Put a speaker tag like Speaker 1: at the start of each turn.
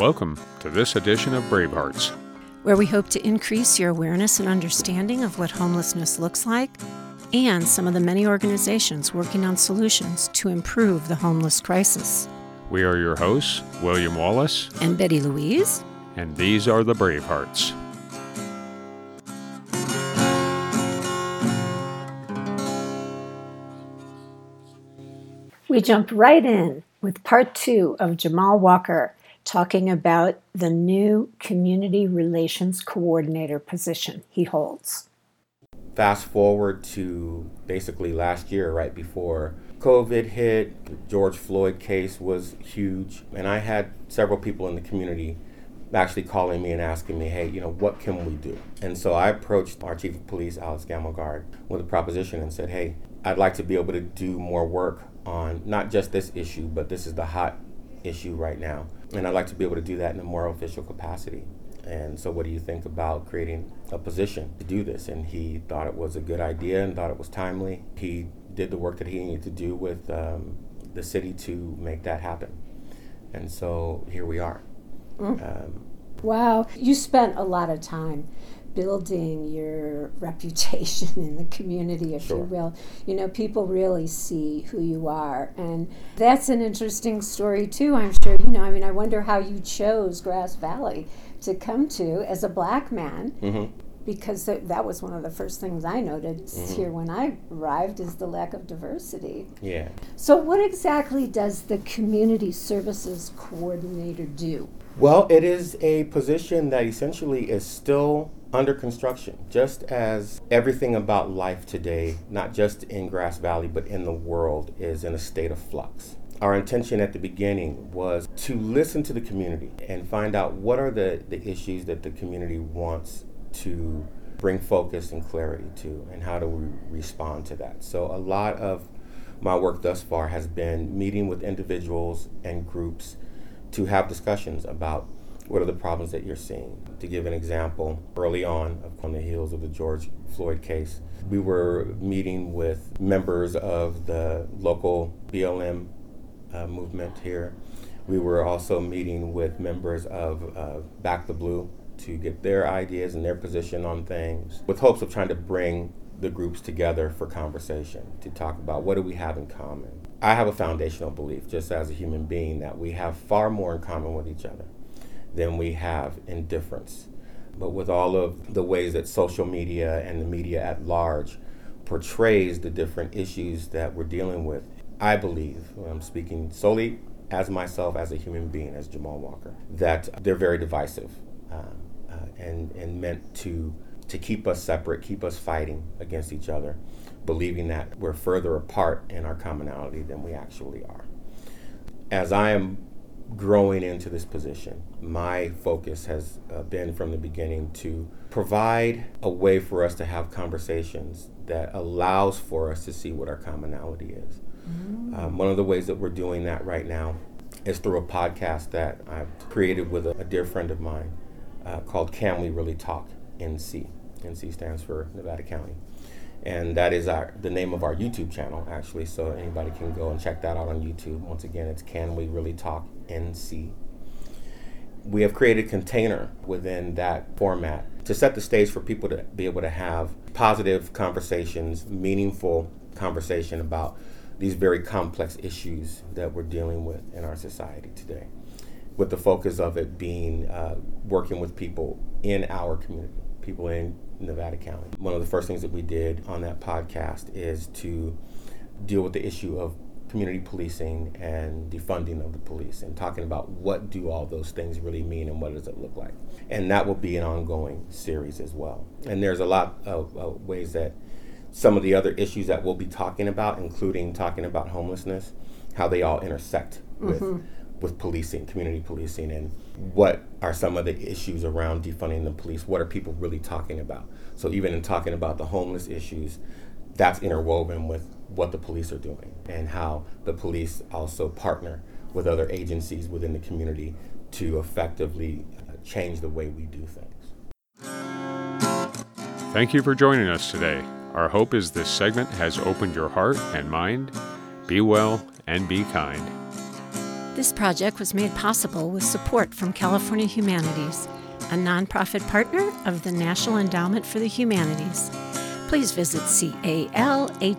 Speaker 1: Welcome to this edition of Bravehearts,
Speaker 2: where we hope to increase your awareness and understanding of what homelessness looks like and some of the many organizations working on solutions to improve the homeless crisis.
Speaker 1: We are your hosts, William Wallace
Speaker 2: and Betty Louise,
Speaker 1: and these are the Bravehearts.
Speaker 2: We jump right in with part two of Jamal Walker talking about the new community relations coordinator position he holds.
Speaker 3: Fast forward to basically last year, right before COVID hit, the George Floyd case was huge, and I had several people in the community actually calling me and asking me, hey, you know, what can we do? And so I approached our chief of police, Alex Gammelgard, with a proposition and said, hey, I'd like to be able to do more work on not just this issue, but this is the hot issue right now. And I'd like to be able to do that in a more official capacity. And so, what do you think about creating a position to do this? And he thought it was a good idea and thought it was timely. He did the work that he needed to do with um, the city to make that happen. And so, here we are. Mm.
Speaker 2: Um, wow. You spent a lot of time building your reputation in the community, if sure. you will. You know, people really see who you are. And that's an interesting story, too, I'm sure. You know, I mean, I wonder how you chose Grass Valley to come to as a black man. Mm-hmm. Because th- that was one of the first things I noticed mm-hmm. here when I arrived is the lack of diversity.
Speaker 3: Yeah.
Speaker 2: So, what exactly does the community services coordinator do?
Speaker 3: Well, it is a position that essentially is still under construction, just as everything about life today, not just in Grass Valley, but in the world, is in a state of flux. Our intention at the beginning was to listen to the community and find out what are the, the issues that the community wants to bring focus and clarity to, and how do we respond to that. So, a lot of my work thus far has been meeting with individuals and groups to have discussions about what are the problems that you're seeing. To give an example, early on, on the heels of the George Floyd case, we were meeting with members of the local BLM uh, movement here. We were also meeting with members of uh, Back the Blue to get their ideas and their position on things with hopes of trying to bring the groups together for conversation to talk about what do we have in common. I have a foundational belief, just as a human being, that we have far more in common with each other than we have in difference. But with all of the ways that social media and the media at large portrays the different issues that we're dealing with, I believe, I'm speaking solely as myself, as a human being, as Jamal Walker, that they're very divisive uh, uh, and, and meant to, to keep us separate, keep us fighting against each other, believing that we're further apart in our commonality than we actually are. As I am growing into this position, my focus has uh, been from the beginning to provide a way for us to have conversations that allows for us to see what our commonality is. Mm. Um, one of the ways that we're doing that right now is through a podcast that I've created with a, a dear friend of mine uh, called Can We Really Talk NC. NC stands for Nevada County and that is our the name of our YouTube channel actually. So anybody can go and check that out on YouTube. Once again, it's Can We Really Talk NC. We have created container within that format to set the stage for people to be able to have positive conversations, meaningful conversation about these very complex issues that we're dealing with in our society today, with the focus of it being uh, working with people in our community, people in Nevada County. One of the first things that we did on that podcast is to deal with the issue of community policing and defunding of the police and talking about what do all those things really mean and what does it look like and that will be an ongoing series as well and there's a lot of, ways that some of the other issues that we'll be talking about including talking about homelessness how they all intersect with mm-hmm. With policing community policing and what are some of the issues around defunding the police what are people really talking about so even in talking about the homeless issues that's interwoven with what the police are doing and how the police also partner with other agencies within the community to effectively uh, change the way we do things.
Speaker 1: Thank you for joining us today. Our hope is this segment has opened your heart and mind. Be well and be kind.
Speaker 2: This project was made possible with support from California Humanities, a nonprofit partner of the National Endowment for the Humanities. Please visit calhum.org.